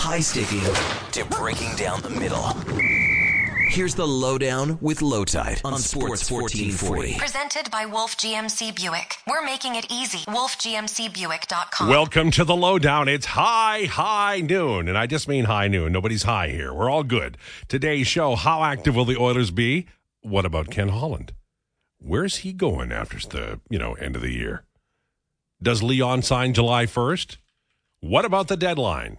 high sticking to breaking down the middle. Here's the lowdown with Low Tide on Sports 1440. Presented by Wolf GMC Buick. We're making it easy. WolfGMCBuick.com. Welcome to the lowdown. It's high, high noon. And I just mean high noon. Nobody's high here. We're all good. Today's show How active will the Oilers be? What about Ken Holland? Where's he going after the, you know, end of the year? Does Leon sign July 1st? What about the deadline?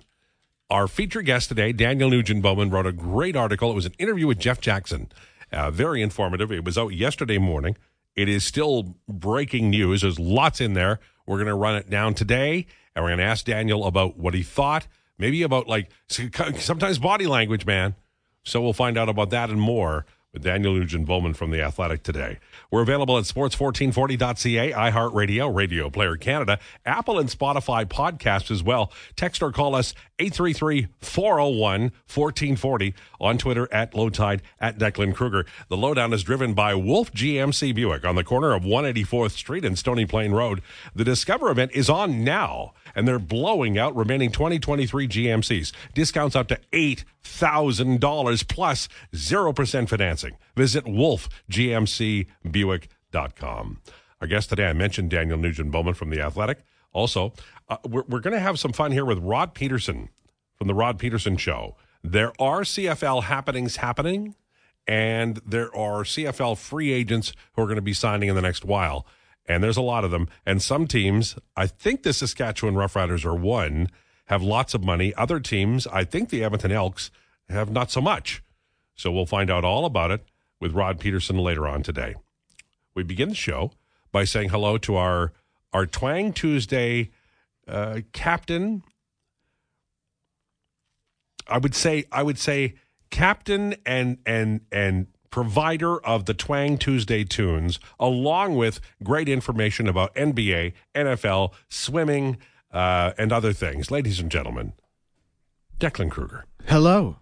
Our featured guest today, Daniel Nugent Bowman, wrote a great article. It was an interview with Jeff Jackson. Uh, very informative. It was out yesterday morning. It is still breaking news. There's lots in there. We're going to run it down today, and we're going to ask Daniel about what he thought, maybe about like sometimes body language, man. So we'll find out about that and more with Daniel Nugent Bowman from The Athletic today. We're available at sports1440.ca, iHeartRadio, Radio Player Canada, Apple and Spotify podcasts as well. Text or call us 833-401-1440 on Twitter at Lowtide at Declan Kruger. The lowdown is driven by Wolf GMC Buick on the corner of 184th Street and Stony Plain Road. The Discover event is on now and they're blowing out remaining 2023 GMCs. Discounts up to $8,000 plus 0% financing. Visit wolfgmcbuick.com. Our guest today, I mentioned Daniel Nugent Bowman from The Athletic. Also, uh, we're, we're going to have some fun here with Rod Pedersen from The Rod Pedersen Show. There are CFL happenings happening, and there are CFL free agents who are going to be signing in the next while and there's a lot of them. And some teams, I think the Saskatchewan Roughriders are one, have lots of money. Other teams, I think the Edmonton Elks, have not so much. So we'll find out all about it with Rod Pedersen later on today. We begin the show by saying hello to our our Twang Tuesday uh, captain. I would say I would say captain and and and provider of the Twang Tuesday tunes, along with great information about NBA, NFL, swimming, uh, and other things. Ladies and gentlemen, Declan Kruger. Hello.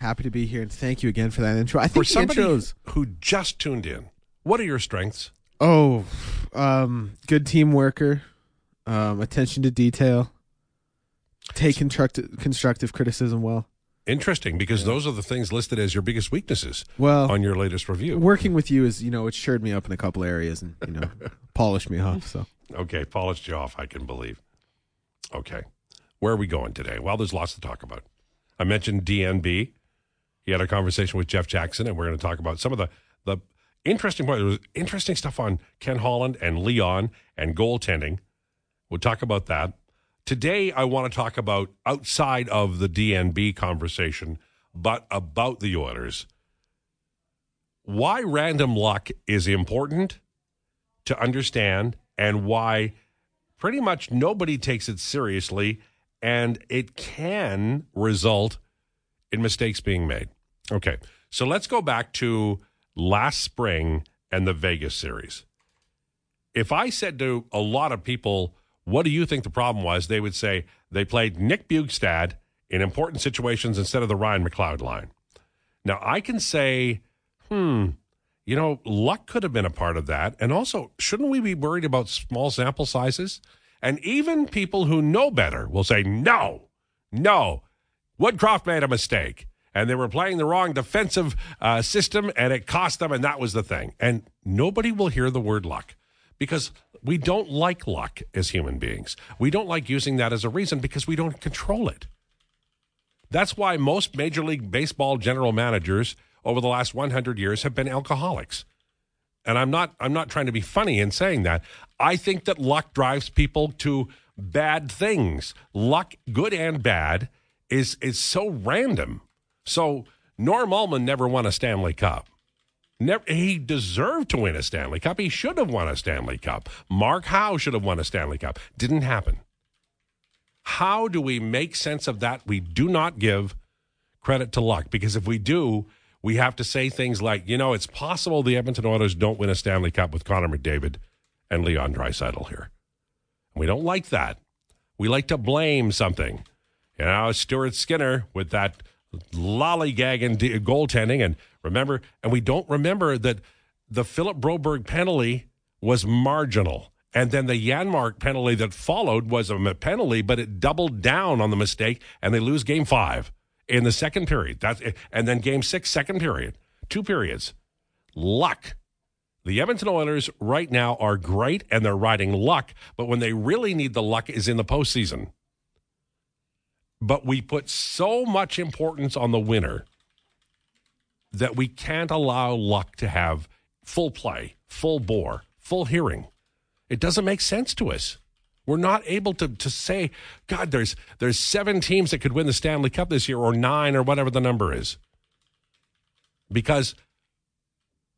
Happy to be here, and thank you again for that intro. I think for somebody intros, who just tuned in, what are your strengths? Oh, um, good team worker, um, attention to detail, take constructive constructive criticism well. Interesting, because yeah. those are the things listed as your biggest weaknesses. Well, on your latest review, working with you is you know it cheered me up in a couple areas and you know polished me off. So okay, polished you off. I can believe. Okay, where are we going today? Well, there's lots to talk about. I mentioned DNB. He had a conversation with Jeff Jackson, and we're going to talk about some of the the interesting part. There was interesting stuff on Ken Holland and Leon and goaltending. We'll talk about that. Today, I want to talk about outside of the DNB conversation, but about the Oilers. Why random luck is important to understand, and why pretty much nobody takes it seriously, and it can result in mistakes being made. Okay, so let's go back to last spring and the Vegas series. If I said to a lot of people, what do you think the problem was? They would say they played Nick Bjugstad in important situations instead of the Ryan McLeod line. Now, I can say, hmm, you know, luck could have been a part of that. And also, shouldn't we be worried about small sample sizes? And even people who know better will say, no, no, Woodcroft made a mistake. And they were playing the wrong defensive uh, system, and it cost them, and that was the thing. And nobody will hear the word luck because we don't like luck as human beings. We don't like using that as a reason because we don't control it. That's why most Major League Baseball general managers over the last 100 years have been alcoholics. And I'm not I'm not trying to be funny in saying that. I think that luck drives people to bad things. Luck, good and bad, is is so random. So Norm Ullman never won a Stanley Cup. Never, he deserved to win a Stanley Cup. He should have won a Stanley Cup. Mark Howe should have won a Stanley Cup. Didn't happen. How do we make sense of that? We do not give credit to luck because if we do, we have to say things like, you know, it's possible the Edmonton Oilers don't win a Stanley Cup with Connor McDavid and Leon Draisaitl here. We don't like that. We like to blame something. You know, Stuart Skinner with that lollygagging goaltending and Remember, and we don't remember that the Philip Broberg penalty was marginal And then the Janmark penalty that followed was a penalty, but it doubled down on the mistake, and they lose game five in the second period. That's it. and then game six, second period, two periods. Luck. The Edmonton Oilers right now are great and they're riding luck, but when they really need the luck is in the postseason. But we put so much importance on the winner that we can't allow luck to have full play, full bore, full hearing. It doesn't make sense to us. We're not able to to say, God, there's there's seven teams that could win the Stanley Cup this year, or nine, or whatever the number is. Because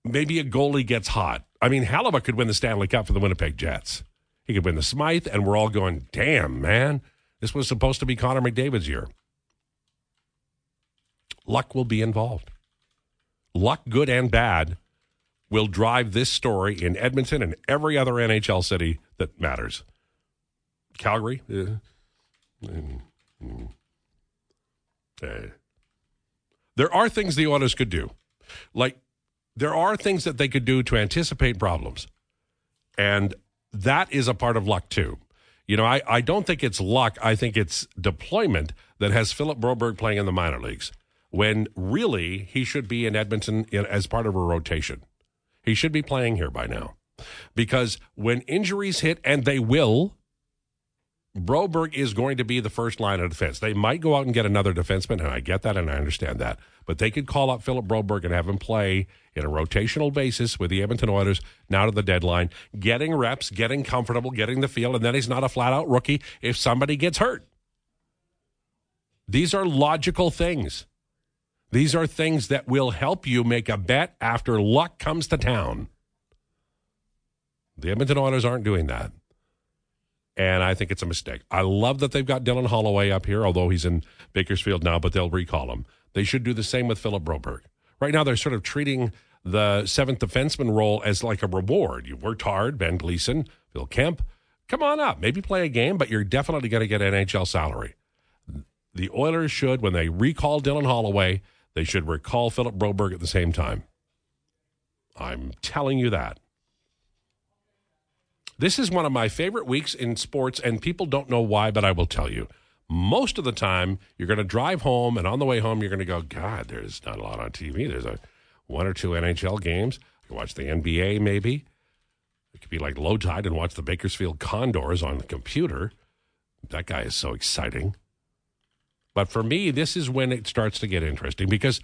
maybe a goalie gets hot. I mean, Hellebuyck could win the Stanley Cup for the Winnipeg Jets. He could win the Smythe, and we're all going, damn, man, this was supposed to be Connor McDavid's year. Luck will be involved. Luck, good and bad, will drive this story in Edmonton and every other NHL city that matters. Calgary. Uh, uh, there are things the owners could do. Like, there are things that they could do to anticipate problems. And that is a part of luck, too. You know, I, I don't think it's luck. I think it's deployment that has Philip Broberg playing in the minor leagues when really he should be in Edmonton in, as part of a rotation. He should be playing here by now. Because when injuries hit, and they will, Broberg is going to be the first line of defense. They might go out and get another defenseman, and I get that and I understand that. But they could call up Philip Broberg and have him play in a rotational basis with the Edmonton Oilers now to the deadline, getting reps, getting comfortable, getting the feel, and then he's not a flat out rookie if somebody gets hurt. These are logical things. These are things that will help you make a bet after luck comes to town. The Edmonton Oilers aren't doing that. And I think it's a mistake. I love that they've got Dylan Holloway up here, although he's in Bakersfield now, but they'll recall him. They should do the same with Philip Broberg. Right now, they're sort of treating the seventh defenseman role as like a reward. You worked hard, Ben Gleason, Phil Kemp. Come on up. Maybe play a game, but you're definitely going to get NHL salary. The Oilers should, when they recall Dylan Holloway, they should recall Philip Broberg at the same time. I'm telling you that. This is one of my favorite weeks in sports, and people don't know why, but I will tell you. Most of the time, you're going to drive home, and on the way home, you're going to go, God, there's not a lot on TV. There's a one or two NHL games. You watch the NBA, maybe. It could be like low tide and watch the Bakersfield Condors on the computer. That guy is so exciting. But for me, this is when it starts to get interesting because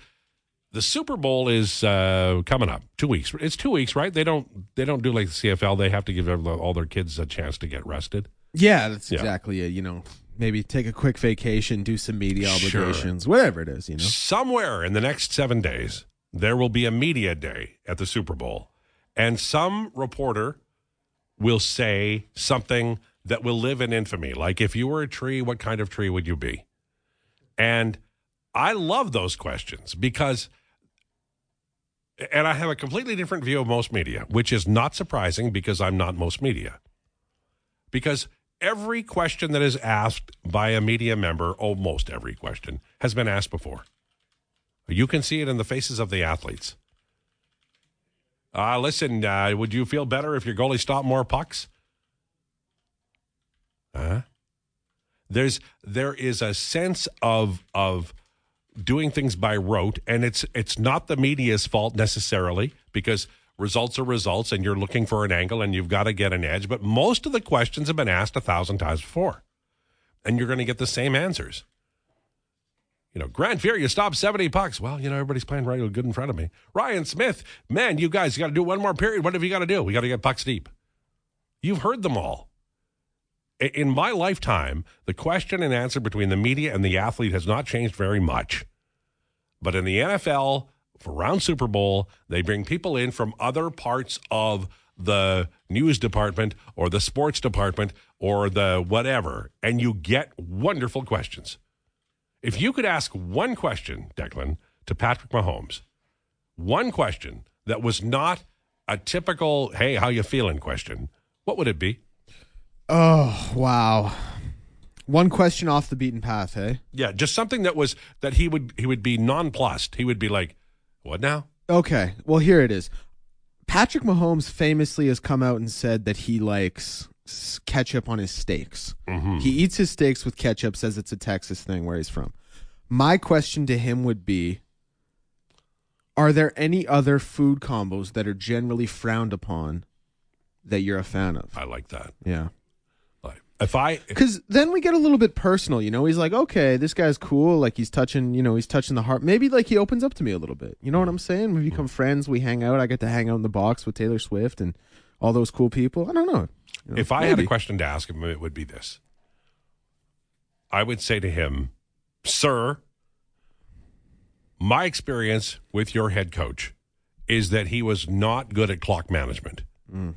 the Super Bowl is uh, coming up. Two weeks. It's two weeks, right? They don't. They don't do like the CFL. They have to give all their kids a chance to get rested. Yeah, that's Yeah. exactly it. You know, maybe take a quick vacation, do some media Sure. obligations, whatever it is. You know, Somewhere in the next seven days, there will be a media day at the Super Bowl, and some reporter will say something that will live in infamy. Like, if you were a tree, what kind of tree would you be? And I love those questions because, and I have a completely different view of most media, which is not surprising because I'm not most media. Because every question that is asked by a media member, almost every question, has been asked before. You can see it in the faces of the athletes. Uh, listen, uh, would you feel better if your goalie stopped more pucks? Huh? There's there is a sense of of doing things by rote, and it's it's not the media's fault necessarily because results are results, and you're looking for an angle, and you've got to get an edge. But most of the questions have been asked a thousand times before, and you're going to get the same answers. You know, Grant Fuhr, you stopped 70 pucks. Well, you know, everybody's playing right good in front of me. Ryan Smyth, man, you guys got to do one more period. What have you got to do? We got to get pucks deep. You've heard them all. In my lifetime, the question and answer between the media and the athlete has not changed very much. But in the NFL, for round Super Bowl, they bring people in from other parts of the news department or the sports department or the whatever, and you get wonderful questions. If you could ask one question, Declan, to Patrick Mahomes, one question that was not a typical "Hey, how you feeling?" question, what would it be? oh wow, one question off the beaten path. Hey, Yeah, just something that was that he would he would be nonplussed. He would be like, "What now?" okay, well here it is. Patrick Mahomes famously has come out and said that he likes s- ketchup on his steaks. Mm-hmm. He eats his steaks with ketchup, says it's a Texas thing where he's from. My question to him would be Are there any other food combos that are generally frowned upon that you're a fan of? I like that. Yeah. If I Because then we get a little bit personal, you know. He's like, okay, this guy's cool. Like he's touching, you know, he's touching the heart. Maybe like he opens up to me a little bit. You know what I'm saying? We become friends. We hang out. I get to hang out in the box with Taylor Swift and all those cool people. I don't know. You know, if I had a question to ask him, it would be this. I would say to him, "Sir, my experience with your head coach is that he was not good at clock management. Mm.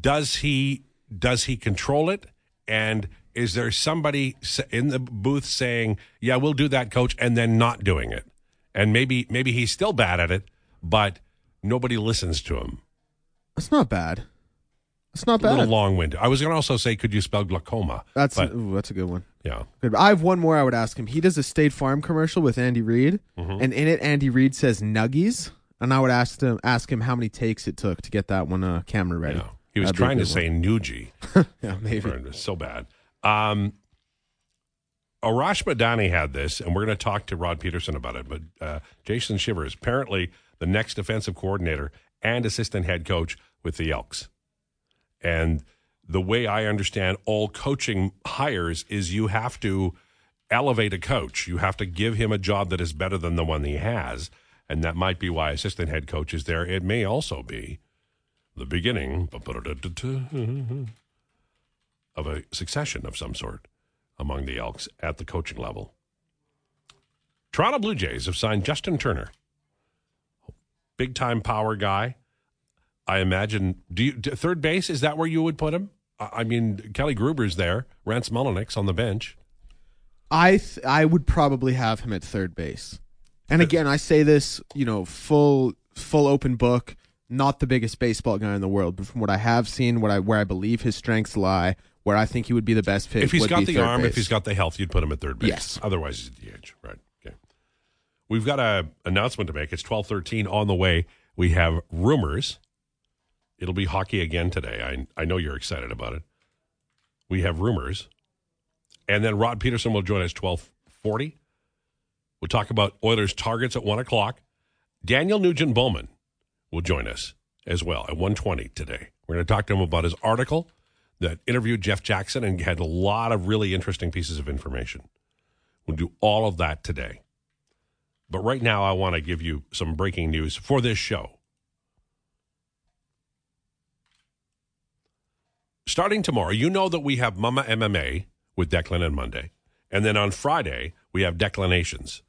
Does he does he control it and is there somebody in the booth saying, "Yeah, we'll do that, coach," and then not doing it? And maybe maybe he's still bad at it, but nobody listens to him. That's not bad. That's not bad. A little long winded. I was going to also say, could you spell glaucoma? That's but, ooh, that's a good one. yeah. Good. I have one more. I would ask him. He does a State Farm commercial with Andy Reid, Mm-hmm. and in it, Andy Reid says "nuggies," and I would ask him ask him how many takes it took to get that one uh, camera ready. Yeah. He was That'd trying to good say Nuji. yeah, maybe. It so bad. Um, Arash Madani had this, and we're going to talk to Rod Pedersen about it. But uh, Jason Shivers, apparently the next defensive coordinator and assistant head coach with the Elks. And the way I understand all coaching hires is you have to elevate a coach. You have to give him a job that is better than the one he has. And that might be why assistant head coach is there. It may also be the beginning of a succession of some sort among the Elks at the coaching level. Toronto Blue Jays have signed Justin Turner, big time power guy. I imagine. Do you third base? Is that where you would put him? I I mean, Kelly Gruber's there. Rance Mulliniks on the bench. I th- I would probably have him at third base. And again, I say this, you know, full full open book. Not the biggest baseball guy in the world, but from what I have seen, what I where I believe his strengths lie, where I think he would be the best fit. if he's got the arm, if he's got the health, you'd put him at third base. Yes. Otherwise, he's at the DH. Right. Okay. We've got a announcement to make. It's twelve thirteen on the way. We have rumors. It'll be hockey again today. I I know you're excited about it. We have rumors, and then Rod Pedersen will join us twelve forty. We'll talk about Oilers targets at one o'clock. Daniel Nugent Bowman will join us as well at 120 today. We're going to talk to him about his article that interviewed Jeff Jackson and had a lot of really interesting pieces of information. We'll do all of that today. But right now, I want to give you some breaking news for this show. Starting tomorrow, you know that we have Mama MMA with Declan and Monday. And then on Friday, we have Declinations,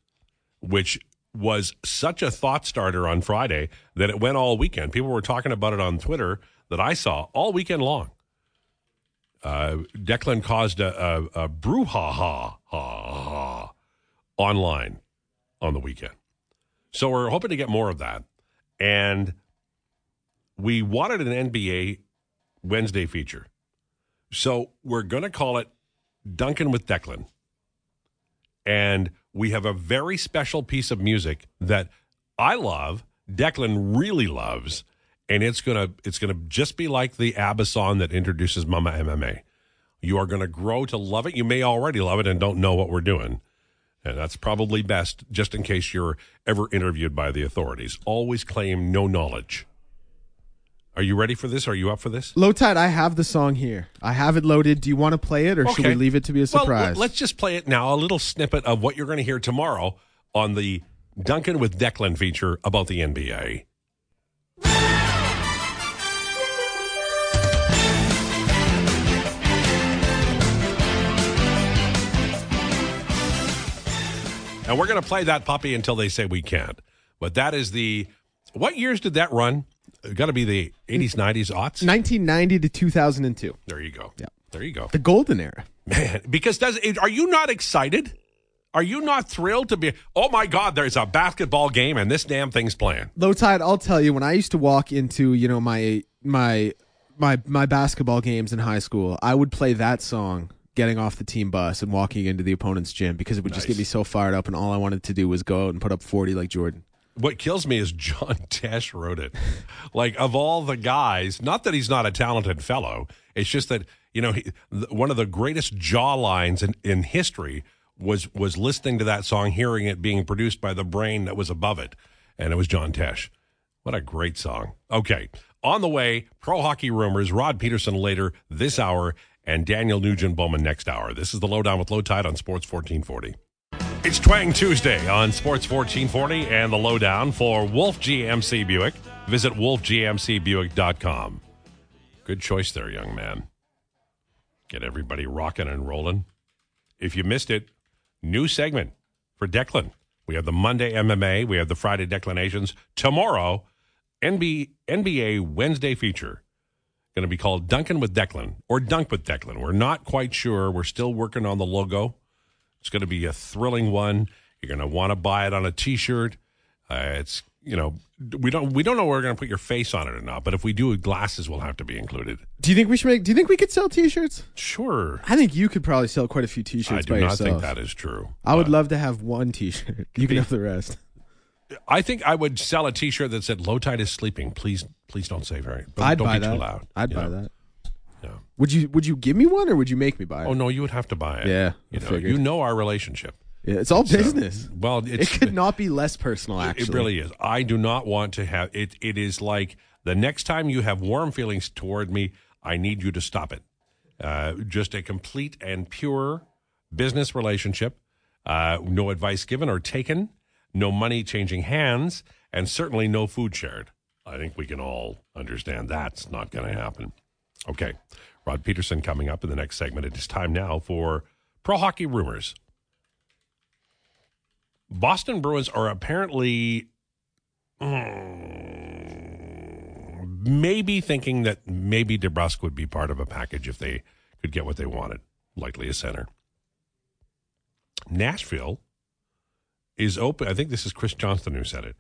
which was such a thought starter on Friday that it went all weekend. People were talking about it on Twitter that I saw all weekend long. Uh, Declan caused a, a, a brouhaha ha, online on the weekend. So we're hoping to get more of that. And we wanted an NBA Wednesday feature. So we're going to call it Duncan with Declan. And we have a very special piece of music that I love, Declan really loves, and it's to it's to just be like the ABBA song that introduces Mama MMA. You are to grow to love it. You may already love it and don't know what we're doing. And that's probably best just in case you're ever interviewed by the authorities. Always claim no knowledge. Are you ready for this? Are you up for this? Low Tide, I have the song here. I have it loaded. Do you want to play it, or should we leave it to be a Well, surprise? let's just play it now. A little snippet of what you're going to hear tomorrow on the Duncan with Declan feature about the NBA. And we're going to play that puppy until they say we can't. But that is the. What years did that run? Got to be the 80s, 90s, aughts? 1990 to 2002, There you go. Yeah. There you go. the golden era. Man, because does are you not excited? Are you not thrilled to be? Oh my God, there's a basketball game and this damn thing's playing. Low Tide, I'll tell you, when I used to walk into, you know, my my my my basketball games in high school, I would play that song getting off the team bus and walking into the opponent's gym because it would just get me so fired up and all I wanted to do was go out and put up 40 like Jordan. What kills me is John Tesh wrote it. like of all the guys, not that he's not a talented fellow. It's just that you know he, one of the greatest jaw lines in, in history was was listening to that song, hearing it being produced by the brain that was above it, and it was John Tesh. What a great song. Okay, on the way, pro hockey rumors. Rod Pedersen later this hour, and Daniel Nugent Bowman next hour. This is the lowdown with Low Tide on Sports 1440. It's Twang Tuesday on Sports 1440 and the lowdown for Wolf GMC Buick. Visit wolfgmcbuick.com. Good choice there, young man. Get everybody rocking and rolling. If you missed it, new segment for Declan. We have the Monday MMA, we have the Friday declinations. Tomorrow, NBA, NBA Wednesday feature. Going to be called Duncan with Declan or Dunk with Declan. We're not quite sure. We're still working on the logo. It's going to be a thrilling one. You're going to want to buy it on a T-shirt. Uh, it's you know we don't we don't know where we're going to put your face on it or not. But if we do, glasses will have to be included. Do you think we should make? Do you think we could sell T-shirts? Sure. I think you could probably sell quite a few T-shirts I do by not yourself. think that is true. I would Uh, love to have one T-shirt. You can have the rest. I think I would sell a T-shirt that said "Low Tide is sleeping." Please, please don't say very. But I'd don't buy be that. too loud. I'd buy know? that. Would you? Would you give me one, or would you make me buy it? Oh no, you would have to buy it. Yeah, you I know, figured. you know our relationship. Yeah, it's all business. Well, it could not be less personal. Actually, It really is. I do not want to have it. It is like the next time you have warm feelings toward me, I need you to stop it. Uh, just a complete and pure business relationship. Uh, no advice given or taken. No money changing hands, and certainly no food shared. I think we can all understand that's not going to happen. Okay, Rod Pedersen coming up in the next segment. It is time now for pro hockey rumors. Boston Bruins are apparently mm, maybe thinking that maybe DeBrusk would be part of a package if they could get what they wanted, likely a center. Nashville is open. I think this is Chris Johnston who said it,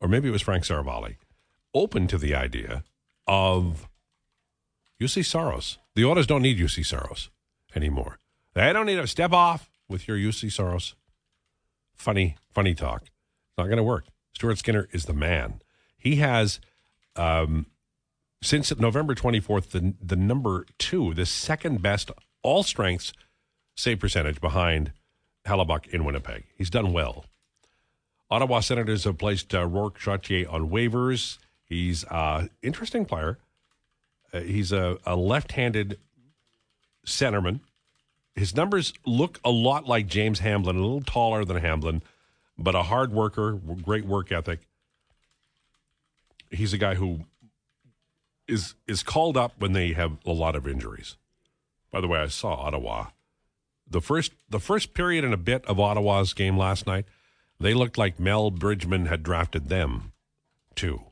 or maybe it was Frank Seravalli, open to the idea of Juuse Saros. The Oilers don't need Juuse Saros anymore. They don't need to step off with your Juuse Saros funny, funny talk. It's not going to work. Stuart Skinner is the man. He has, um, since November 24th, the, the number two, the second best all strengths save percentage behind Hellebuyck in Winnipeg. He's done well. Ottawa Senators have placed uh, Rourke Chartier on waivers. He's an uh, interesting player. Uh, he's a, a left handed centerman his numbers look a lot like James Hamblin, a little taller than Hamblin, but a hard worker, great work ethic. He's a guy who is is called up when they have a lot of injuries. By the way, I saw Ottawa. The first the first period and a bit of Ottawa's game last night, they looked like Mel Bridgman had drafted them too.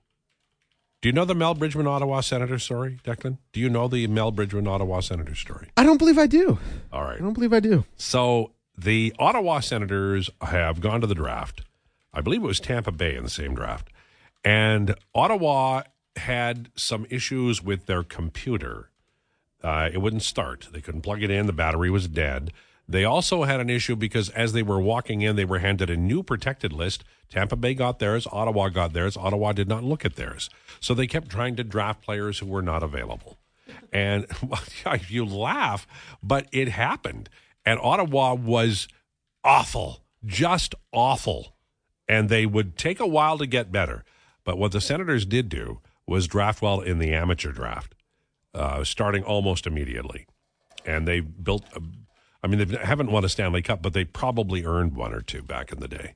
Do you know the Mel Bridgman Ottawa Senator story, Declan? Do you know the Mel Bridgman Ottawa Senator story? I don't believe I do. All right. I don't believe I do. So the Ottawa Senators have gone to the draft. I believe it was Tampa Bay in the same draft. And Ottawa had some issues with their computer. Uh, it wouldn't start. They couldn't plug it in. The battery was dead. They also had an issue because as they were walking in, they were handed a new protected list. Tampa Bay got theirs. Ottawa got theirs. Ottawa did not look at theirs. So they kept trying to draft players who were not available. And you laugh, but it happened. And Ottawa was awful, just awful. And they would take a while to get better. But what the Senators did do was draft well in the amateur draft, uh, starting almost immediately. And they built, a, I mean, they haven't won a Stanley Cup, but they probably earned one or two back in the day.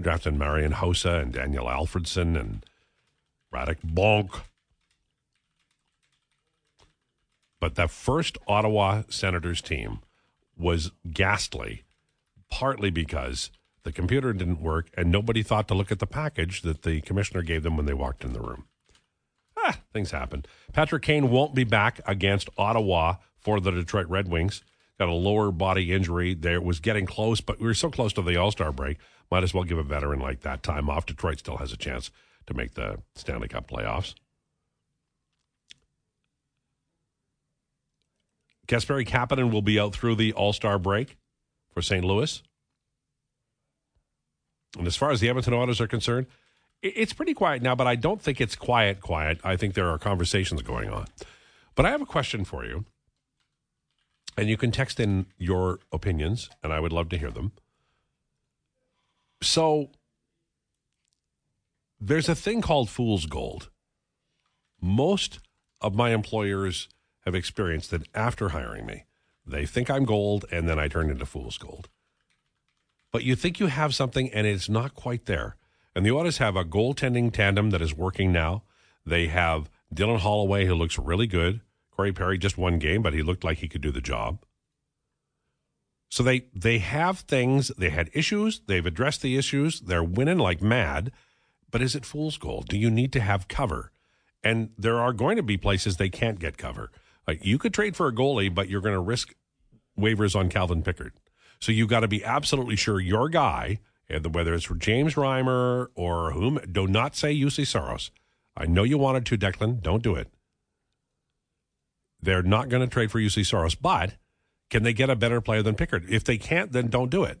Drafted Marian Hossa and Daniel Alfredsson and Radek Bonk. But that first Ottawa Senators team was ghastly, partly because the computer didn't work and nobody thought to look at the package that the commissioner gave them when they walked in the room. Ah, things happen. Patrick Kane won't be back against Ottawa for the Detroit Red Wings. Got a lower body injury. There was getting close, but we were so close to the All Star break. Might as well give a veteran like that time off. Detroit still has a chance to make the Stanley Cup playoffs. Kasperi Kapanen will be out through the All Star break for St. Louis. And as far as the Edmonton Oilers are concerned, It's pretty quiet now, but I don't think it's quiet, quiet. I think there are conversations going on. But I have a question for you. And you can text in your opinions, and I would love to hear them. So, there's a thing called fool's gold. Most of my employers have experienced that after hiring me. They think I'm gold, and then I turn into fool's gold. But you think you have something, and it's not quite there. And the Oilers have a goaltending tandem that is working now. They have Dylan Holloway, who looks really good. Corey Perry just one game, but he looked like he could do the job. So they they have things. They had issues. They've addressed the issues. They're winning like mad. But is it fool's gold? Do you need to have cover? And there are going to be places they can't get cover. Like you could trade for a goalie, but you're going to risk waivers on Calvin Pickard. So you got to be absolutely sure your guy, whether it's James Reimer or whom, do not say Juuse Saros. I know you wanted to, Declan. Don't do it. They're not going to trade for Juuse Saros, but can they get a better player than Pickard? If they can't, then don't do it.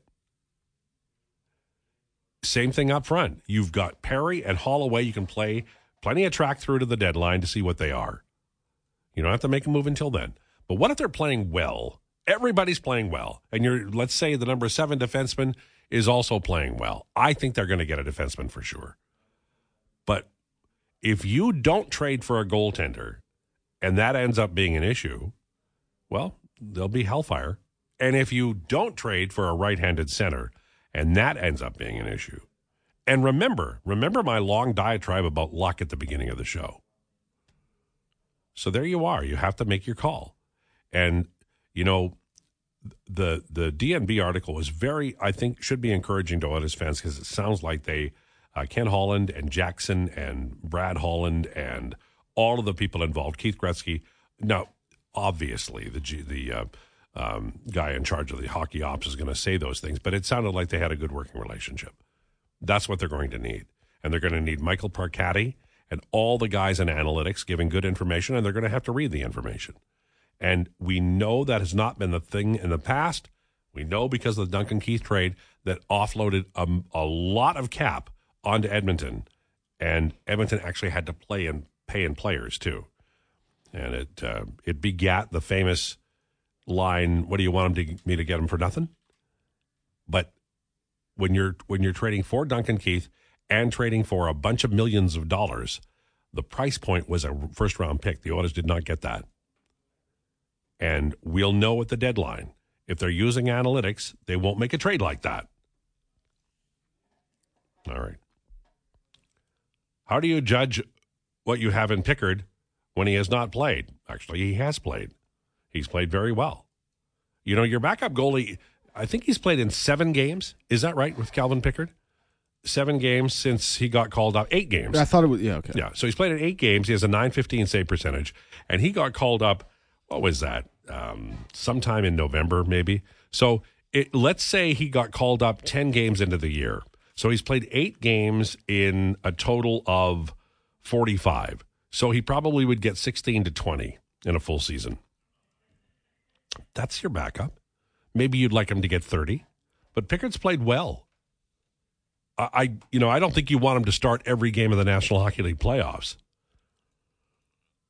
Same thing up front. You've got Perry and Holloway. You can play plenty of track through to the deadline to see what they are. You don't have to make a move until then. But what if they're playing well? Everybody's playing well. And you're let's say the number seven defenseman is also playing well. I think they're going to get a defenseman for sure. But if you don't trade for a goaltender and that ends up being an issue, well, there'll be hellfire. And if you don't trade for a right handed center and that ends up being an issue, and remember, remember my long diatribe about luck at the beginning of the show. So there you are. You have to make your call. And, you know, the the DNB article is very, I think, should be encouraging to Oilers fans because it sounds like they, uh, Ken Holland and Jackson and Brad Holland and all of the people involved, Keith Gretzky. Now, obviously, the the uh, um, guy in charge of the hockey ops is going to say those things, but it sounded like they had a good working relationship. That's what they're going to need. And they're going to need Michael Parkatti and all the guys in analytics giving good information, and they're going to have to read the information. And we know that has not been the thing in the past. We know because of the Duncan Keith trade that offloaded a, a lot of cap onto Edmonton, and Edmonton actually had to play and pay in players too. And it uh, it begat the famous line, "What do you want to, me to get him for nothing?" But when you're when you're trading for Duncan Keith and trading for a bunch of millions of dollars, the price point was a first round pick. The Oilers did not get that. And we'll know at the deadline. If they're using analytics, they won't make a trade like that. All right. How do you judge what you have in Pickard when he has not played? Actually, he has played. He's played very well. You know, your backup goalie, I think he's played in seven games. Is that right with Calvin Pickard? Seven games since he got called up. Eight games. I thought it was yeah okay. Yeah. So he's played in eight games. He has a 915 save percentage. And he got called up, what was that? Um, sometime in November, maybe. So it, let's say he got called up 10 games into the year. So he's played eight games in a total of 45. So he probably would get 16 to 20 in a full season. That's your backup. Maybe you'd like him to get 30, but Pickard's played well. I, I, you know, I don't think you want him to start every game of the National Hockey League playoffs.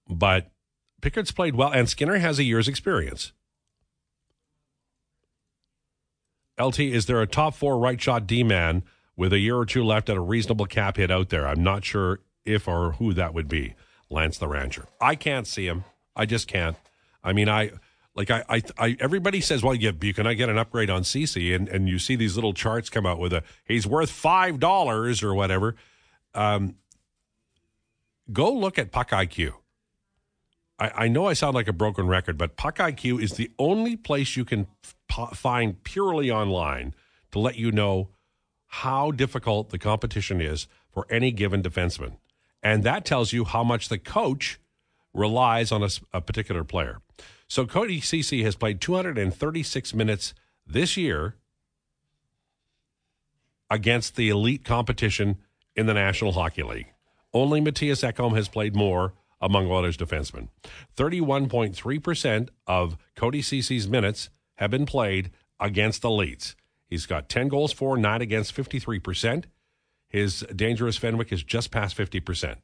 But Pickard's played well, and Skinner has a year's experience. LT, is there a top four right shot D man with a year or two left at a reasonable cap hit out there? I'm not sure if or who that would be. Lance the Rancher. I can't see him. I just can't. I mean, I like I, I, I everybody says, well, yeah, you can I get an upgrade on Ceci, and and you see these little charts come out with a he's worth five dollars or whatever. Um, go look at Puck IQ. I, I know I sound like a broken record, but Puck IQ is the only place you can find purely online to let you know how difficult the competition is for any given defenseman. And that tells you how much the coach relies on a, a particular player. So Cody Ceci has played 236 minutes this year against the elite competition in the National Hockey League. Only Matthias Ekholm has played more among Oilers defensemen. 31.3% of Cody Ceci's minutes have been played against the elites. He's got 10 goals for, 9 against 53%. His dangerous Fenwick is just past 50%.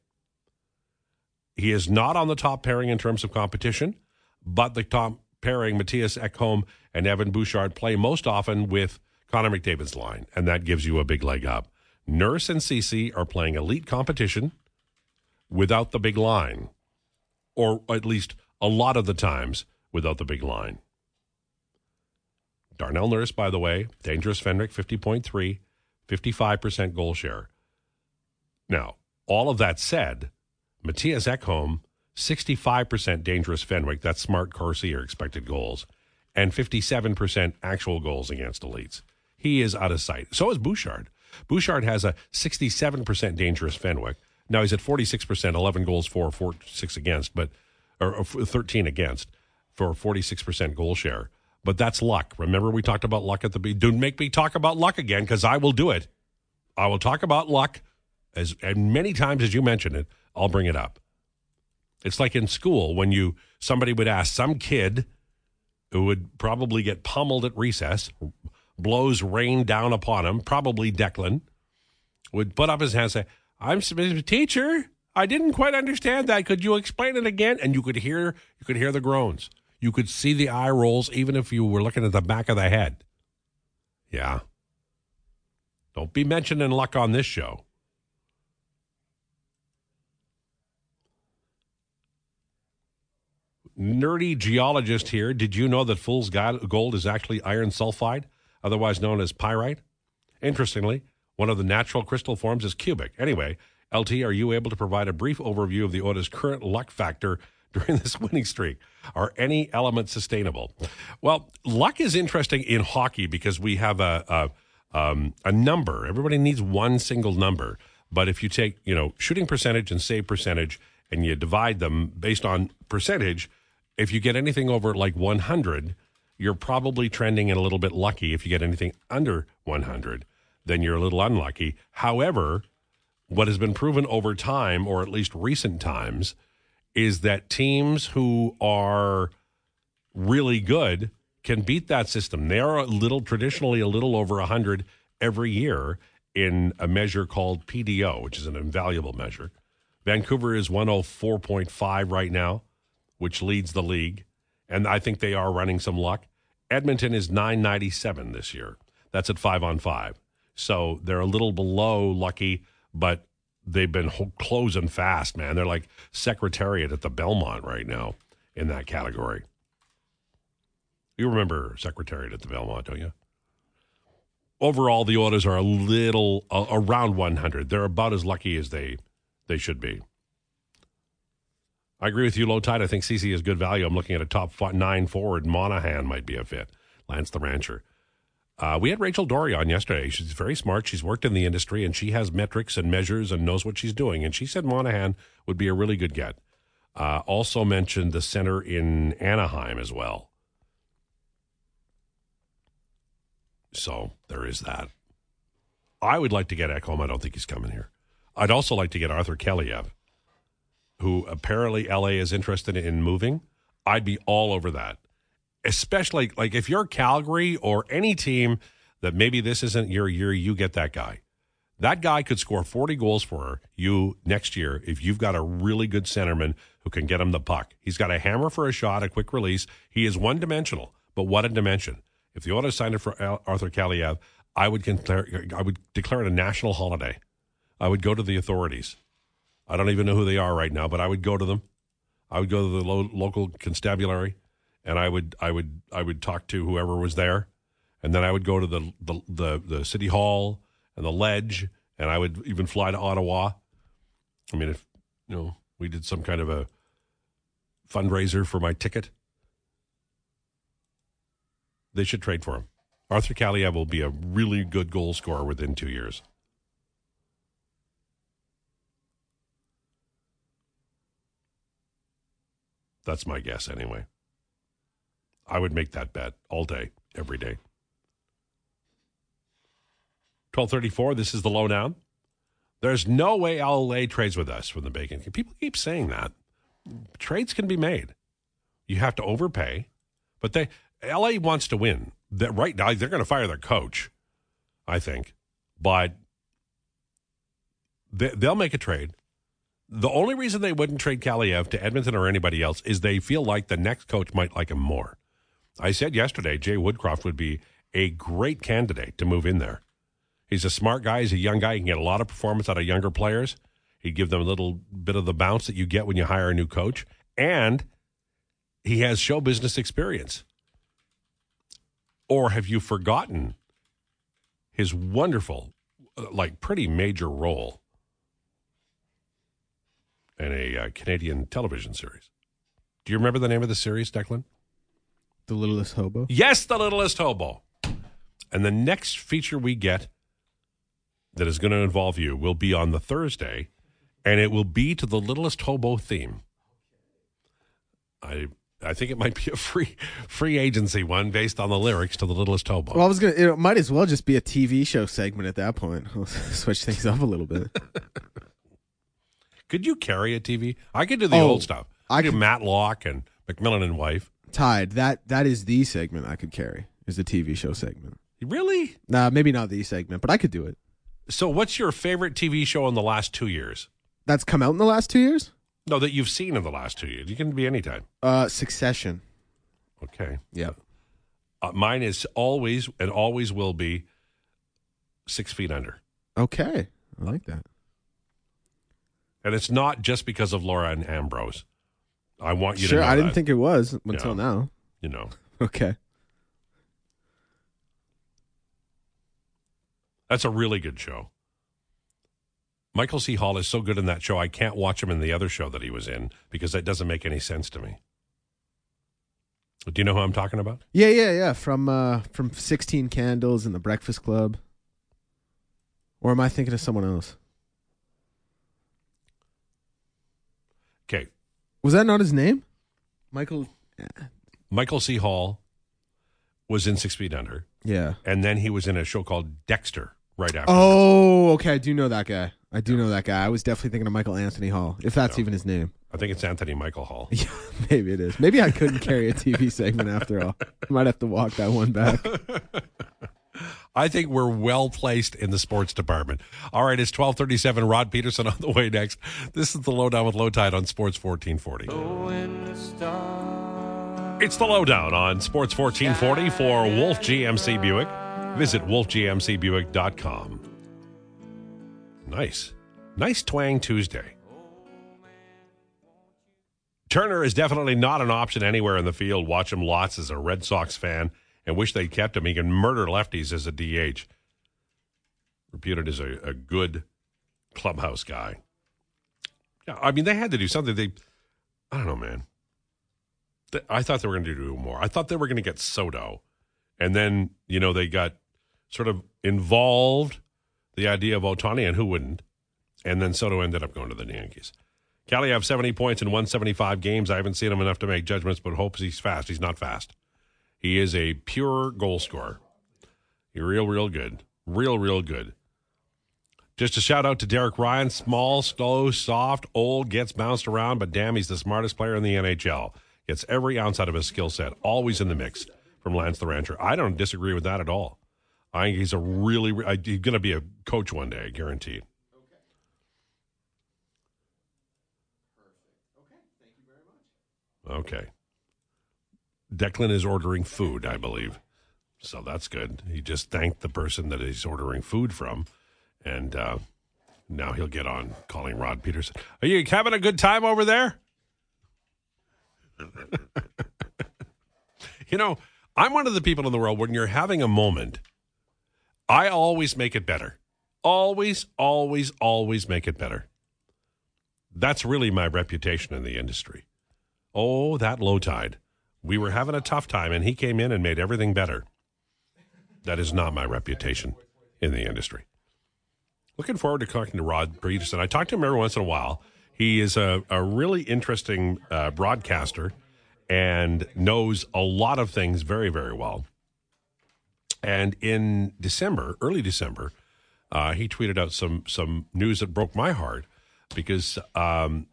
He is not on the top pairing in terms of competition, but the top pairing, Matthias Ekholm and Evan Bouchard, play most often with Connor McDavid's line, and that gives you a big leg up. Nurse and Ceci are playing elite competition without the big line, or at least a lot of the times without the big line. Darnell Nurse, by the way, dangerous Fenwick, 50.3, 55% goal share. Now, all of that said, Matthias Ekholm, 65% dangerous Fenwick, that's smart Corsi or expected goals, and 57% actual goals against elites. He is out of sight. So is Bouchard. Bouchard has a 67% dangerous Fenwick. Now he's at 46%, 11 goals for, 4, 6 against, but or 13 against for 46% goal share. But that's luck. Remember, we talked about luck at the beginning. Don't make me talk about luck again because I will do it. I will talk about luck as and many times as you mention it. I'll bring it up. It's like in school when you somebody would ask some kid who would probably get pummeled at recess, blows rain down upon him, probably Declan, would put up his hand and say, I'm teacher. I didn't quite understand that. Could you explain it again? And you could hear you could hear the groans. You could see the eye rolls even if you were looking at the back of the head. Yeah. Don't be mentioning luck on this show. Nerdy geologist here. Did you know that fool's gold is actually iron sulfide, otherwise known as pyrite? Interestingly, one of the natural crystal forms is cubic. Anyway, LT, are you able to provide a brief overview of the Otta's current luck factor during this winning streak? Are any elements sustainable? Well, luck is interesting in hockey because we have a, a, um, a number. Everybody needs one single number. But if you take, you know, shooting percentage and save percentage and you divide them based on percentage, if you get anything over like 100, you're probably trending and a little bit lucky. If you get anything under 100, then you're a little unlucky. However, what has been proven over time, or at least recent times, is that teams who are really good can beat that system. They are a little traditionally a little over 100 every year in a measure called PDO, which is an invaluable measure. Vancouver is 104.5 right now which leads the league, and I think they are running some luck. Edmonton is 997 this year. That's at five on five. So they're a little below lucky, but they've been closing fast, man. They're like Secretariat at the Belmont right now in that category. You remember Secretariat at the Belmont, don't you? Overall, the orders are a little uh, around 100. They're about as lucky as they they should be. I agree with you, low tide. I think Ceci is good value. I'm looking at a top five, nine forward. Monahan might be a fit. Lance the Rancher. Uh, we had Rachel Doerrie on yesterday. She's very smart. She's worked in the industry and she has metrics and measures and knows what she's doing. And she said Monahan would be a really good get. Uh, also mentioned the center in Anaheim as well. So there is that. I would like to get Ekholm. I don't think he's coming here. I'd also like to get Arthur Kaliyev who apparently LA is interested in moving, I'd be all over that. Especially like if you're Calgary or any team that maybe this isn't your year, you get that guy. That guy could score 40 goals for you next year if you've got a really good centerman who can get him the puck. He's got a hammer for a shot, a quick release. He is one dimensional, but what a dimension. If the Oilers signed it for Arthur Kaliyev, I would declare, I would declare it a national holiday. I would go to the authorities. I don't even know who they are right now, but I would go to them. I would go to the lo- local constabulary, and I would I would I would talk to whoever was there, and then I would go to the the the, the city hall and the ledge, and I would even fly to Ottawa. I mean, if you know, we did some kind of a fundraiser for my ticket. They should trade for him. Arthur Kaliyev will be a really good goal scorer within two years. That's my guess anyway. I would make that bet all day, every day. 1234, this is the lowdown. There's no way LA trades with us from the bacon. People keep saying that. Trades can be made. You have to overpay, but they LA wants to win. That right now they're going to fire their coach, I think. But They, they'll make a trade. The only reason they wouldn't trade Kaliyev to Edmonton or anybody else is they feel like the next coach might like him more. I said yesterday Jay Woodcroft would be a great candidate to move in there. He's a smart guy. He's a young guy. He can get a lot of performance out of younger players. He'd give them a little bit of the bounce that you get when you hire a new coach. And he has show business experience. Or have you forgotten his wonderful, uh, like pretty major role in a uh, Canadian television series? Do you remember the name of the series, Declan? The littlest hobo. Yes, the littlest hobo. And the next feature we get that is going to involve you will be on the Thursday, and it will be to the littlest hobo theme. I I think it might be a free free agency one based on the lyrics to the littlest hobo. Well, I was gonna. It might as well just be a TV show segment at that point. We'll switch things up a little bit. could you carry a TV? I could do the Oh, old stuff. I I could do Matlock and McMillan and Wife. Tied. That that is the segment I could carry. Is the TV show segment. Really? Nah, maybe not the segment, but I could do it. So, what's your favorite TV show in the last two years? That's come out in the last two years. No, that you've seen in the last two years. You can be anytime. Uh, Succession. Okay. Yeah. Uh, mine is always and always will be Six Feet Under. Okay, I like that. And it's not just because of Lauren Ambrose. I want you sure, to know I didn't that, think it was until Yeah. now. you know. Okay. That's a really good show. Michael C. Hall is so good in that show, I can't watch him in the other show that he was in because that doesn't make any sense to me. Do you know who I'm talking about? Yeah, yeah, yeah. From uh, from Sixteen Candles and the Breakfast Club. Or am I thinking of someone else? Okay. Was that not his name? Michael. Michael C. Hall was in Six Feet Under, Yeah. and then he was in a show called Dexter right after. Oh, okay. I do know that guy. I do know that guy. I was definitely thinking of Michael Anthony Hall, if that's even his name. I think it's Anthony Michael Hall. Yeah, maybe it is. Maybe I couldn't carry a TV segment after all. I might have to walk that one back. I think we're well placed in the sports department. All right, it's 1237. Rod Pedersen on the way next. This is the Lowdown with Lowetide on Sports 1440. It's the Lowdown on Sports 1440 for Wolf GMC Buick. Visit wolfgmcbuick.com. Nice. Nice twang Tuesday. Turner is definitely not an option anywhere in the field. Watch him lots as a Red Sox fan and wish they kept him. He can murder lefties as a DH. Reputed as a, a good clubhouse guy. Yeah, I mean, they had to do something. They, I don't know, man. Th- I thought they were going to do more. I thought they were going to get Soto. And then, you know, they got sort of involved the idea of Ohtani, and who wouldn't? And then Soto ended up going to the Yankees. Kelly have 70 points in 175 games. I haven't seen him enough to make judgments, but hopes he's fast. He's not fast. He is a pure goal scorer. You're real, real good. Real, real good. Just a shout out to Derek Ryan. Small, slow, soft, old, gets bounced around, but damn, he's the smartest player in the NHL. Gets every ounce out of his skill set. Always in the mix from Lance the Rancher. I don't disagree with that at all. I think he's a really, I- he's going to be a coach one day, guaranteed. Okay. Okay. Declan is ordering food, I believe. So that's good. He just thanked the person that he's ordering food from. And uh, now he'll get on calling Rod Pedersen. Are you having a good time over there? you know, I'm one of the people in the world when you're having a moment, I always make it better. Always, always, always make it better. That's really my reputation in the industry. Oh, that Lowetide. We were having a tough time, and he came in and made everything better. That is not my reputation in the industry. Looking forward to talking to Rod Pedersen. I talk to him every once in a while. He is a, a really interesting uh, broadcaster and knows a lot of things very, very well. And in December, early December, uh, he tweeted out some some news that broke my heart because um,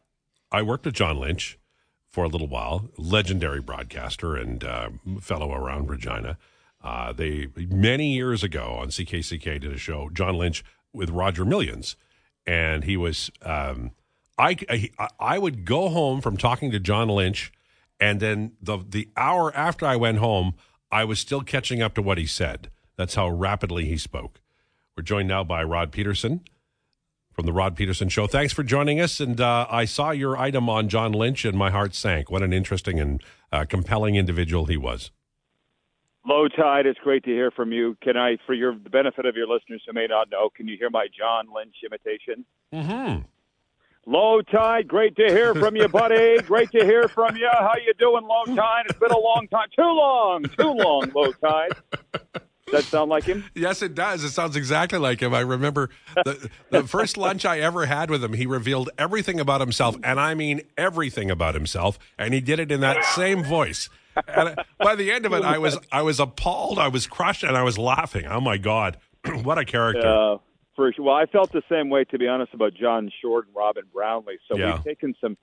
I worked with John Lynch for a little while, legendary broadcaster and uh, fellow around Regina. Uh, they many years ago on CKCK did a show, John Lynch with Roger Millions, and he was. Um, I, I I would go home from talking to John Lynch, and then the the hour after I went home, I was still catching up to what he said. That's how rapidly he spoke. We're joined now by Rod Pedersen from the Rod Pedersen Show. Thanks for joining us. And uh, I saw your item on John Lynch, and my heart sank. What an interesting and uh, compelling individual he was. Lowetide. It's great to hear from you. Can I, for your the benefit of your listeners who may not know, can you hear my John Lynch imitation? Mm-hmm. Lowetide. Great to hear from you, buddy. great to hear from you. How you doing, low tide? It's been a long time. Too long. Too long, Lowetide. Does that sound like him? Yes, it does. It sounds exactly like him. I remember the, the first lunch I ever had with him, he revealed everything about himself, and I mean everything about himself, and he did it in that same voice. And by the end of it, I was I was appalled, I was crushed, and I was laughing. Oh my god, what a character! Uh, for. Well, I felt the same way, to be honest, about John Short and Robin Brownlee. So Yeah. we've taken some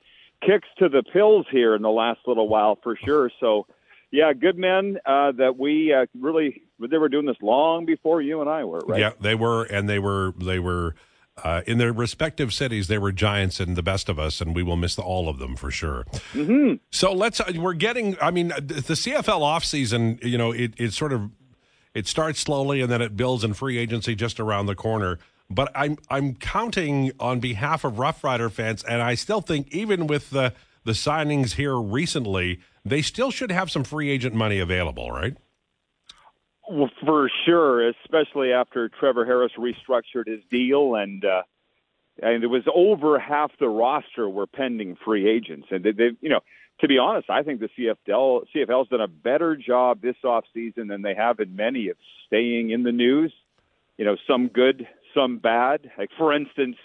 kicks to the pills here in the last little while, for sure. So, yeah, good men uh, that we uh, really they were doing this long before you and I were, right? Yeah, they were, and they were they were uh, in their respective cities. They were giants and the best of us, and we will miss all of them for sure. Mm-hmm. So let's. uh, We're getting. I mean, the the CFL offseason, You know, it it sort of it starts slowly and then it builds in free agency just around the corner. But I'm I'm counting on behalf of Rough Rider fans, and I still think even with the the signings here recently, they still should have some free agent money available, right? Well, for sure, especially after Trevor Harris restructured his deal, and uh, and it was over half the roster were pending free agents, and they, they you know, to be honest, I think the CFL CFL's done a better job this off season than they have in many of staying in the news. You know, some good, some bad. Like for instance,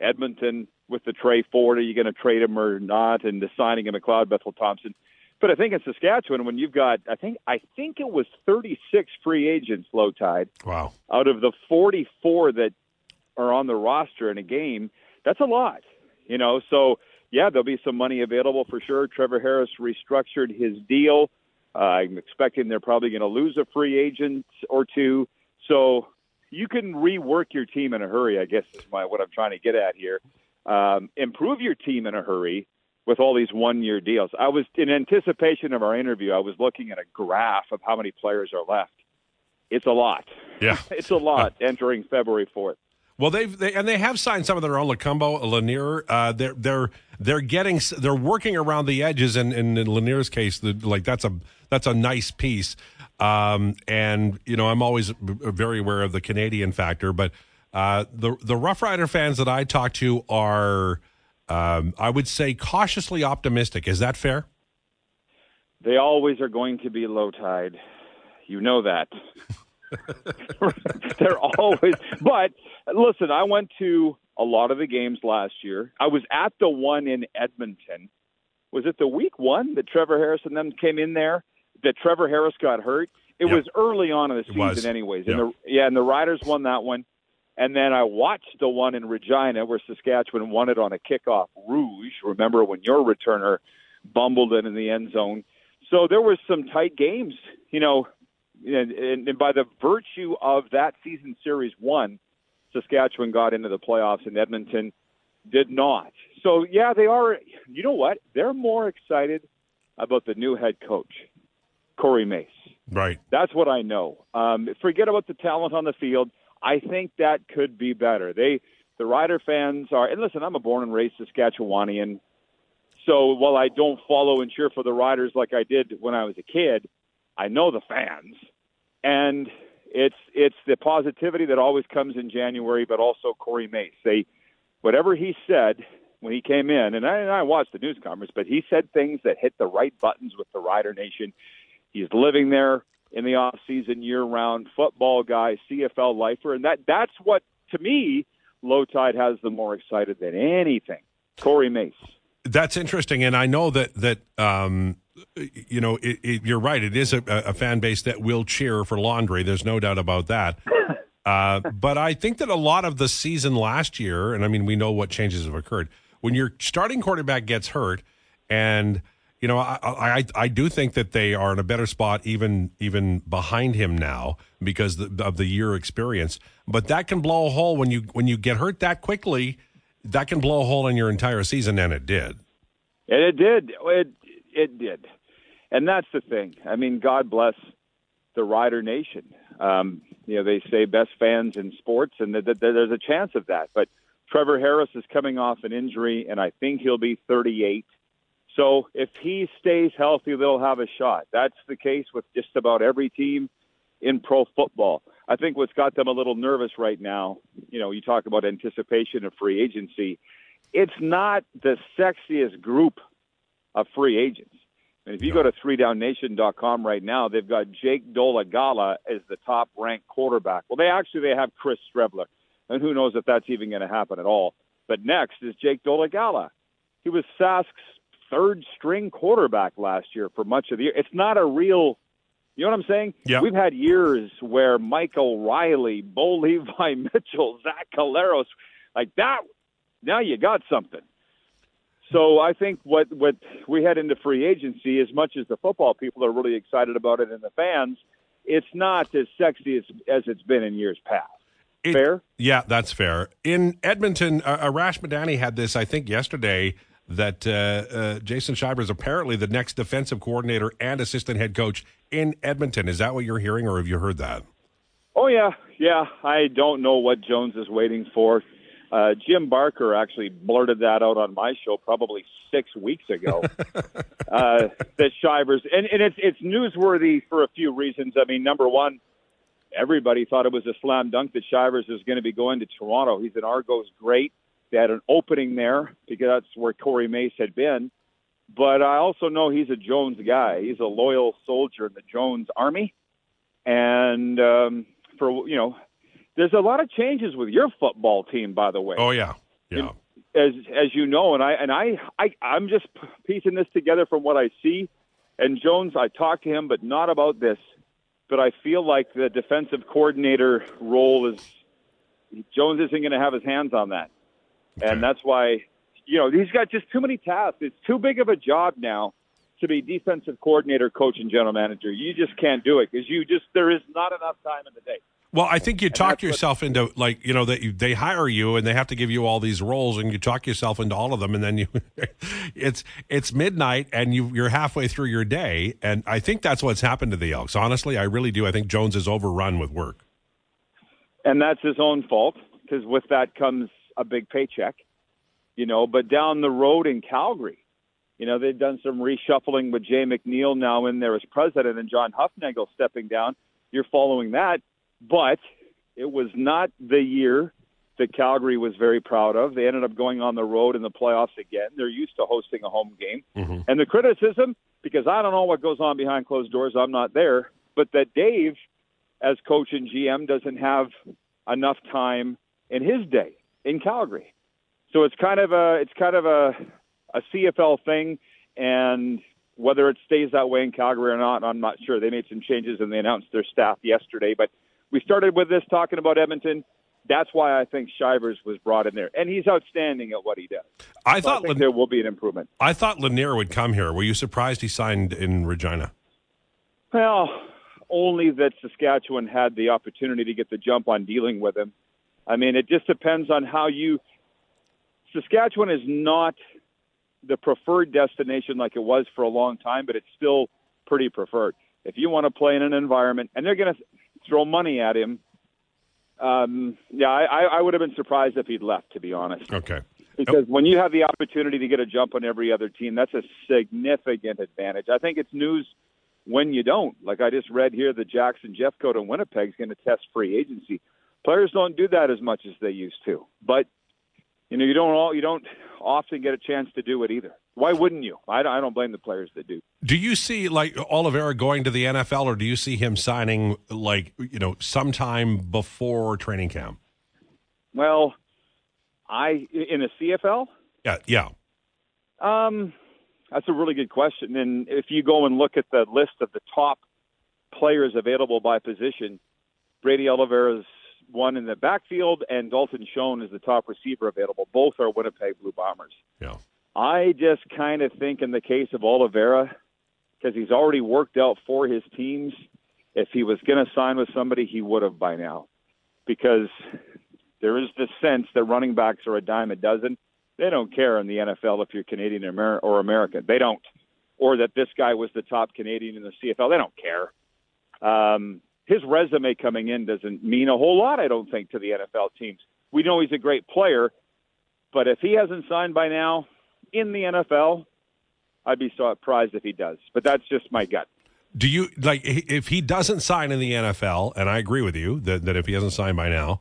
Edmonton with the Tre Ford, are you going to trade him or not? And the signing of McLeod Bethel Thompson. But I think in Saskatchewan, when you've got, I think, I think it was 36 free agents, Lowetide, Wow. out of the 44 that are on the roster in a game, that's a lot, you know. So yeah, there'll be some money available for sure. Trevor Harris restructured his deal. Uh, I'm expecting they're probably going to lose a free agent or two. So you can rework your team in a hurry. I guess is my what I'm trying to get at here. Um, improve your team in a hurry with all these one-year deals. I was in anticipation of our interview. I was looking at a graph of how many players are left. It's a lot. Yeah. It's a lot entering February 4th. Well, they've they, and they have signed some of their own Lacumbo, Lanier. Uh, they're they're they're getting they're working around the edges, and, and in Lanier's case, the, like that's a that's a nice piece. Um, and you know, I'm always very aware of the Canadian factor, but uh, the the Rough Rider fans that I talk to are, um, I would say, cautiously optimistic. Is that fair? They always are going to be Lowetide. You know that. They're always. But listen, I went to a lot of the games last year. I was at the one in Edmonton. Was it the week one that Trevor Harris and them came in there? That Trevor Harris got hurt. It Yep. was early on in the season, anyways. And the yeah, and the Riders won that one. And then I watched the one in Regina where Saskatchewan won it on a kickoff rouge. Remember when your returner bumbled it in the end zone? So there was some tight games, you know, and, and, and by the virtue of that season series one, Saskatchewan got into the playoffs and Edmonton did not. So yeah, they are. You know what? They're more excited about the new head coach, Corey Mace. Right. That's what I know. Um, forget about the talent on the field. I think that could be better. They, the Rider fans are, and listen, I'm a born and raised Saskatchewanian. So while I don't follow and cheer for the Riders like I did when I was a kid, I know the fans, and it's it's the positivity that always comes in January, but also Corey Mace. They, whatever he said when he came in, and I, and I watched the news conference, but he said things that hit the right buttons with the Rider Nation. He's living there in the off season, year round, football guy, CFL lifer, and that that's what to me Lowetide has them more excited than anything. Corey Mace. That's interesting, and I know that that um, you know it, it, you're right. It is a, a fan base that will cheer for Laundry. There's no doubt about that. Uh, but I think that a lot of the season last year, and I mean we know what changes have occurred when your starting quarterback gets hurt, and you know, I, I I do think that they are in a better spot even even behind him now because of the year experience. But that can blow a hole when you when you get hurt that quickly. That can blow a hole in your entire season, and it did. And it did. It it did, and that's the thing. I mean, God bless the Rider Nation. Um, you know, they say best fans in sports, and there's a chance of that. But Trevor Harris is coming off an injury, and I think he'll be 38. So if he stays healthy, they'll have a shot. That's the case with just about every team in pro football. I think what's got them a little nervous right now, you know, you talk about anticipation of free agency. It's not the sexiest group of free agents. And if you go to 3downnation.com right now, they've got Jake Dolegala as the top ranked quarterback. Well, they actually they have Chris Streveler, and who knows if that's even going to happen at all. But next is Jake Dolegala. He was Sask's third string quarterback last year for much of the year. It's not a real, you know what I'm saying? Yeah. We've had years where Mike O'Reilly, Bo Levi Mitchell, Zach Collaros, like that. Now you got something. So I think what what we head into free agency, as much as the football people are really excited about it and the fans, it's not as sexy as, as it's been in years past. It, fair? Yeah, that's fair. In Edmonton, uh, Arash Madani had this, I think, yesterday that uh, uh, Jason Shivers is apparently the next defensive coordinator and assistant head coach in Edmonton. Is that what you're hearing, or have you heard that? Oh yeah, yeah. I don't know what Jones is waiting for. Uh, Jim Barker actually blurted that out on my show probably six weeks ago. uh, that Shivers and, and it's it's newsworthy for a few reasons. I mean, number one, everybody thought it was a slam dunk that Shivers is going to be going to Toronto. He's an Argos great. They had an opening there because that's where Corey Mace had been. But I also know he's a Jones guy. He's a loyal soldier in the Jones Army. And um, for you know, there's a lot of changes with your football team, by the way. Oh yeah, yeah. As as you know, and I and I, I I'm just piecing this together from what I see. And Jones, I talked to him, but not about this. But I feel like the defensive coordinator role is Jones isn't going to have his hands on that. Okay. And that's why, you know, he's got just too many tasks. It's too big of a job now to be defensive coordinator, coach, and general manager. You just can't do it because you just there is not enough time in the day. Well, I think you talk yourself what, into like you know that they hire you and they have to give you all these roles, and you talk yourself into all of them, and then you it's it's midnight and you you're halfway through your day, and I think that's what's happened to the Elks. Honestly, I really do. I think Jones is overrun with work, and that's his own fault because with that comes a big paycheck, you know. But down the road in Calgary, you know, they've done some reshuffling with Jay McNeil now in there as president and John Hufnagel stepping down. You're following that, but it was not the year that Calgary was very proud of. They ended up going on the road in the playoffs again. They're used to hosting a home game. Mm-hmm. And the criticism, because I don't know what goes on behind closed doors, I'm not there, but that Dave, as coach and GM, doesn't have enough time in his day in Calgary. So it's kind of a it's kind of a a CFL thing, and whether it stays that way in Calgary or not, I'm not sure. They made some changes and they announced their staff yesterday, but we started with this talking about Edmonton. That's why I think Shivers was brought in there, and he's outstanding at what he does. I so thought I there will be an improvement. I thought Lanier would come here. Were you surprised he signed in Regina? Well, only that Saskatchewan had the opportunity to get the jump on dealing with him. I mean, it just depends on how you. Saskatchewan is not the preferred destination like it was for a long time, but it's still pretty preferred. If you want to play in an environment, and they're going to throw money at him, um, yeah, I, I would have been surprised if he'd left, to be honest. Okay. Because when you have the opportunity to get a jump on every other team, that's a significant advantage. I think it's news when you don't. Like I just read here, the Jackson Jeffcoat and Winnipeg is going to test free agency. Players don't do that as much as they used to, but you know you don't all you don't often get a chance to do it either. Why wouldn't you? I don't, I don't blame the players that do. Do you see like Oliveira going to the NFL, or do you see him signing like you know sometime before training camp? Well, I in the CFL. Yeah, yeah. Um, that's a really good question. And if you go and look at the list of the top players available by position, Brady Oliveira's one in the backfield, and Dalton Schoen is the top receiver available. Both are Winnipeg Blue Bombers. Yeah. I just kind of think in the case of Oliveira, because he's already worked out for his teams, if he was going to sign with somebody, he would have by now. Because there is this sense that running backs are a dime a dozen. They don't care in the NFL if you're Canadian or, or American. They don't. Or that this guy was the top Canadian in the CFL. They don't care. Um, his resume coming in doesn't mean a whole lot, I don't think, to the NFL teams. We know he's a great player, but if he hasn't signed by now in the NFL, I'd be surprised if he does. But that's just my gut. Do you like if he doesn't sign in the NFL? And I agree with you that, that if he hasn't signed by now,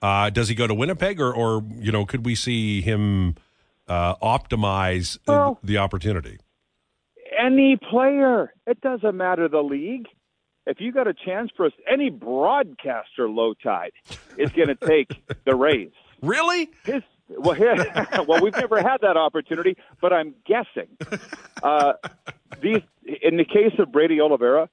uh, does he go to Winnipeg or, or you know could we see him uh, optimize Well- the opportunity? Any player, it doesn't matter the league. If you got a chance for us, any broadcaster Lowetide is going to take the raise. Really? His well, well, we've never had that opportunity, but I'm guessing. Uh, these, in the case of Brady Oliveira,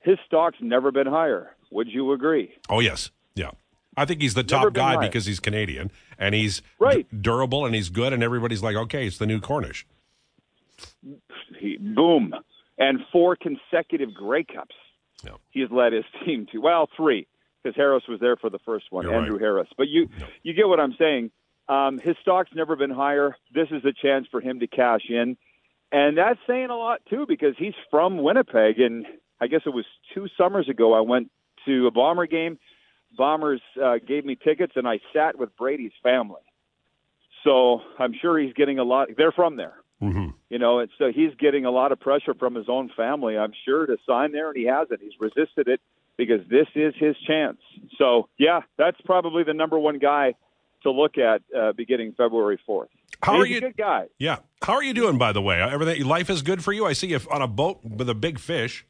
his stock's never been higher. Would you agree? Oh yes, yeah. I think he's the top guy higher. because he's Canadian and he's Right. d- durable and he's good and everybody's like, okay, it's the new Cornish. He, boom, and four consecutive Grey Cups. Yeah. He's led his team to well three because Harris was there for the first one, You're Andrew right. Harris. But you you get what I'm saying. Um, his stock's never been higher. This is a chance for him to cash in, and that's saying a lot too because he's from Winnipeg, and I guess it was two summers ago I went to a Bomber game. Bombers uh, gave me tickets, and I sat with Brady's family. So I'm sure he's getting a lot. They're from there hmm you know, and so he's getting a lot of pressure from his own family, I'm sure, to sign there, and he hasn't. He's resisted it because this is his chance. So, yeah, that's probably the number one guy to look at uh, beginning February 4th. How he's are you? a good guy. Yeah. How are you doing, by the way? Everything, life is good for you. I see you on a boat with a big fish.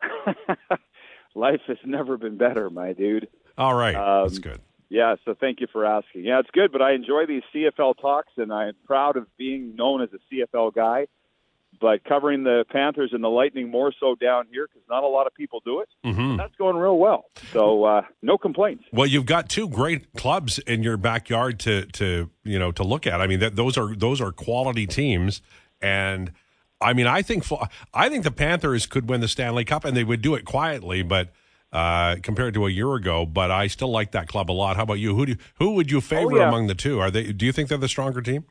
Life has never been better, my dude. All right, Um, that's good. Yeah, so thank you for asking. Yeah, it's good, but I enjoy these CFL talks, and I'm proud of being known as a CFL guy. But covering the Panthers and the Lightning more so down here because not a lot of people do it. hmm That's going real well. So uh, no complaints. Well, you've got two great clubs in your backyard to to you know to look at. I mean, that those are those are quality teams, and I mean, I think I think the Panthers could win the Stanley Cup, and they would do it quietly, but. Uh, compared to a year ago, but I still like that club a lot. How about you? Who do you, who would you favor yeah. among the two? Are they? Do you think they're the stronger team?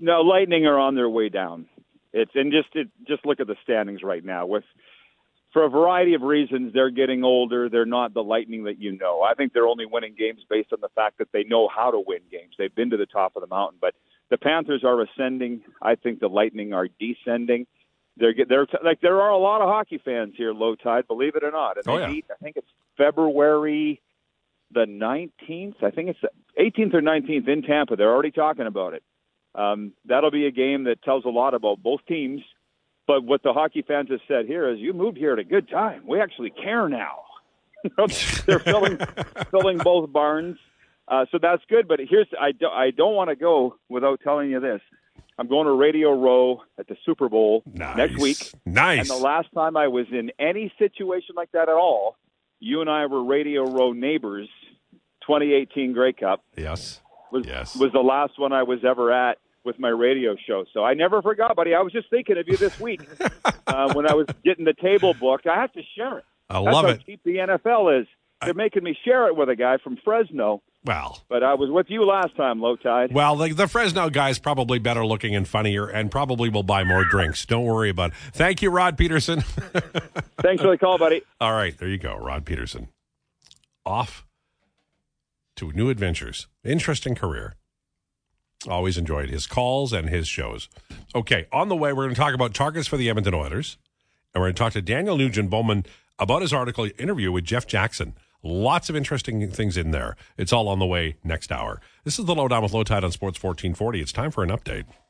No, Lightning are on their way down. It's and just it, just look at the standings right now. With for a variety of reasons, they're getting older. They're not the Lightning that you know. I think they're only winning games based on the fact that they know how to win games. They've been to the top of the mountain, but the Panthers are ascending. I think the Lightning are descending. They're they're like there are a lot of hockey fans here, Lowetide, believe it or not. And Oh, yeah. meet, I think it's February the 19th. I think it's the 18th or 19th in Tampa. They're already talking about it. Um, that'll be a game that tells a lot about both teams. But what the hockey fans have said here is, you moved here at a good time. We actually care now. They're filling filling both barns, uh, so that's good. But here's I don't I don't want to go without telling you this. I'm going to Radio Row at the Super Bowl Nice. next week. Nice. And the last time I was in any situation like that at all, you and I were Radio Row neighbors. 2018 Grey Cup yes. was Yes. was the last one I was ever at with my radio show. So I never forgot, buddy. I was just thinking of you this week uh, when I was getting the table booked. I have to share it. I That's love how it. cheap the NFL is. They're making me share it with a guy from Fresno. Well, But I was with you last time, Lowetide. Well, the, the Fresno guy's probably better looking and funnier, and probably will buy more drinks. Don't worry about it. Thank you, Rod Pedersen. Thanks for the call, buddy. All right, there you go, Rod Pedersen. Off to new adventures. Interesting career. Always enjoyed his calls and his shows. Okay, on the way, we're going to talk about targets for the Edmonton Oilers, and we're going to talk to Daniel Nugent Bowman about his article interview with Jeff Jackson. Lots of interesting things in there. It's all on the way next hour. This is the Lowdown with Lowetide on Sports 1440. It's time for an update.